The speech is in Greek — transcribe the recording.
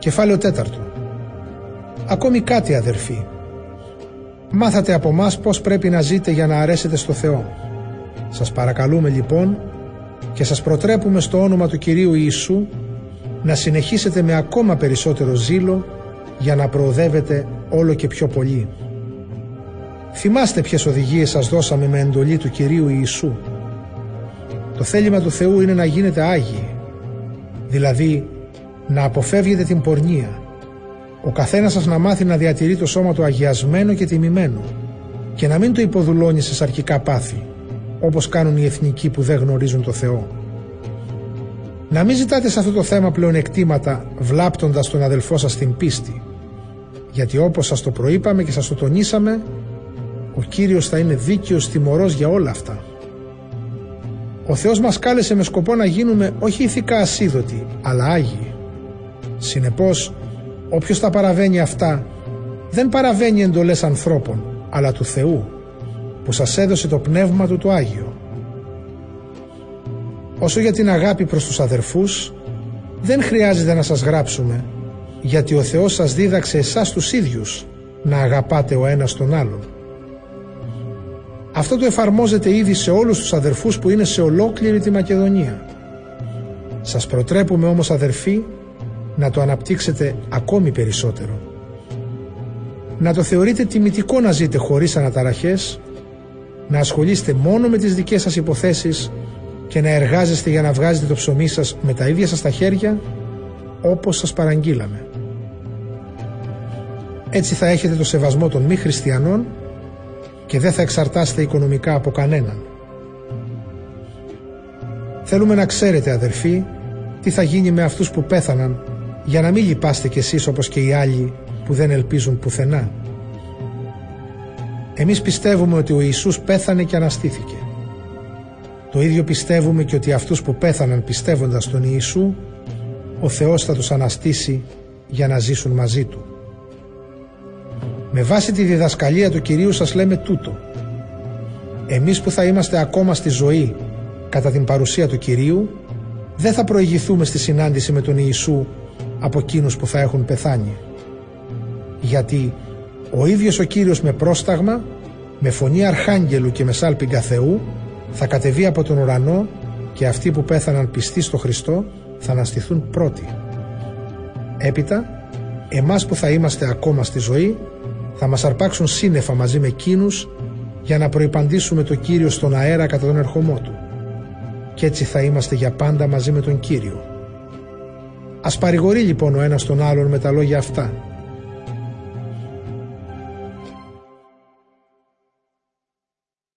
Κεφάλαιο τέταρτο. Ακόμη κάτι αδερφοί. Μάθατε από μας πώς πρέπει να ζείτε για να αρέσετε στο Θεό. Σας παρακαλούμε λοιπόν και σας προτρέπουμε στο όνομα του Κυρίου Ιησού να συνεχίσετε με ακόμα περισσότερο ζήλο για να προοδεύετε όλο και πιο πολύ. Θυμάστε ποιες οδηγίες σας δώσαμε με εντολή του Κυρίου Ιησού. Το θέλημα του Θεού είναι να γίνετε Άγιοι, δηλαδή να αποφεύγετε την πορνεία, ο καθένας σας να μάθει να διατηρεί το σώμα του αγιασμένο και τιμημένο και να μην το υποδουλώνει σε σαρκικά πάθη, όπως κάνουν οι εθνικοί που δεν γνωρίζουν το Θεό. Να μην ζητάτε σε αυτό το θέμα πλεονεκτήματα βλάπτοντας τον αδελφό σας στην πίστη, γιατί όπως σας το προείπαμε και σας το τονίσαμε, ο Κύριος θα είναι δίκαιος τιμωρός για όλα αυτά. Ο Θεός μας κάλεσε με σκοπό να γίνουμε όχι ηθικά ασίδωτοι, αλλά Άγιοι. Συνεπώς, όποιος τα παραβαίνει αυτά, δεν παραβαίνει εντολές ανθρώπων, αλλά του Θεού, που σας έδωσε το Πνεύμα Του το Άγιο. Όσο για την αγάπη προς τους αδερφούς, δεν χρειάζεται να σας γράψουμε, γιατί ο Θεός σας δίδαξε εσάς τους ίδιους να αγαπάτε ο ένας τον άλλον. Αυτό το εφαρμόζεται ήδη σε όλους τους αδερφούς που είναι σε ολόκληρη τη Μακεδονία. Σας προτρέπουμε όμως αδερφοί να το αναπτύξετε ακόμη περισσότερο. Να το θεωρείτε τιμητικό να ζείτε χωρίς αναταραχές, να ασχολείστε μόνο με τις δικές σας υποθέσεις και να εργάζεστε για να βγάζετε το ψωμί σας με τα ίδια σας τα χέρια όπως σας παραγγείλαμε. Έτσι θα έχετε το σεβασμό των μη χριστιανών και δεν θα εξαρτάστε οικονομικά από κανέναν. Θέλουμε να ξέρετε αδερφοί τι θα γίνει με αυτούς που πέθαναν για να μην λυπάστε κι εσείς όπως και οι άλλοι που δεν ελπίζουν πουθενά. Εμείς πιστεύουμε ότι ο Ιησούς πέθανε και αναστήθηκε. Το ίδιο πιστεύουμε και ότι αυτούς που πέθαναν πιστεύοντας τον Ιησού, ο Θεός θα τους αναστήσει για να ζήσουν μαζί Του. Με βάση τη διδασκαλία του Κυρίου σας λέμε τούτο. Εμείς που θα είμαστε ακόμα στη ζωή κατά την παρουσία του Κυρίου, δεν θα προηγηθούμε στη συνάντηση με τον Ιησού από εκείνους που θα έχουν πεθάνει. Γιατί ο ίδιος ο Κύριος με πρόσταγμα, με φωνή αρχάγγελου και με σάλπιγγα Θεού, θα κατεβεί από τον ουρανό και αυτοί που πέθαναν πιστοί στο Χριστό θα αναστηθούν πρώτοι. Έπειτα, εμάς που θα είμαστε ακόμα στη ζωή, θα μας αρπάξουν σύννεφα μαζί με εκείνους για να προϋπαντήσουμε το Κύριο στον αέρα κατά τον ερχομό Του. Κι έτσι θα είμαστε για πάντα μαζί με τον Κύριο. Ας παρηγορεί λοιπόν ο ένας τον άλλον με τα λόγια αυτά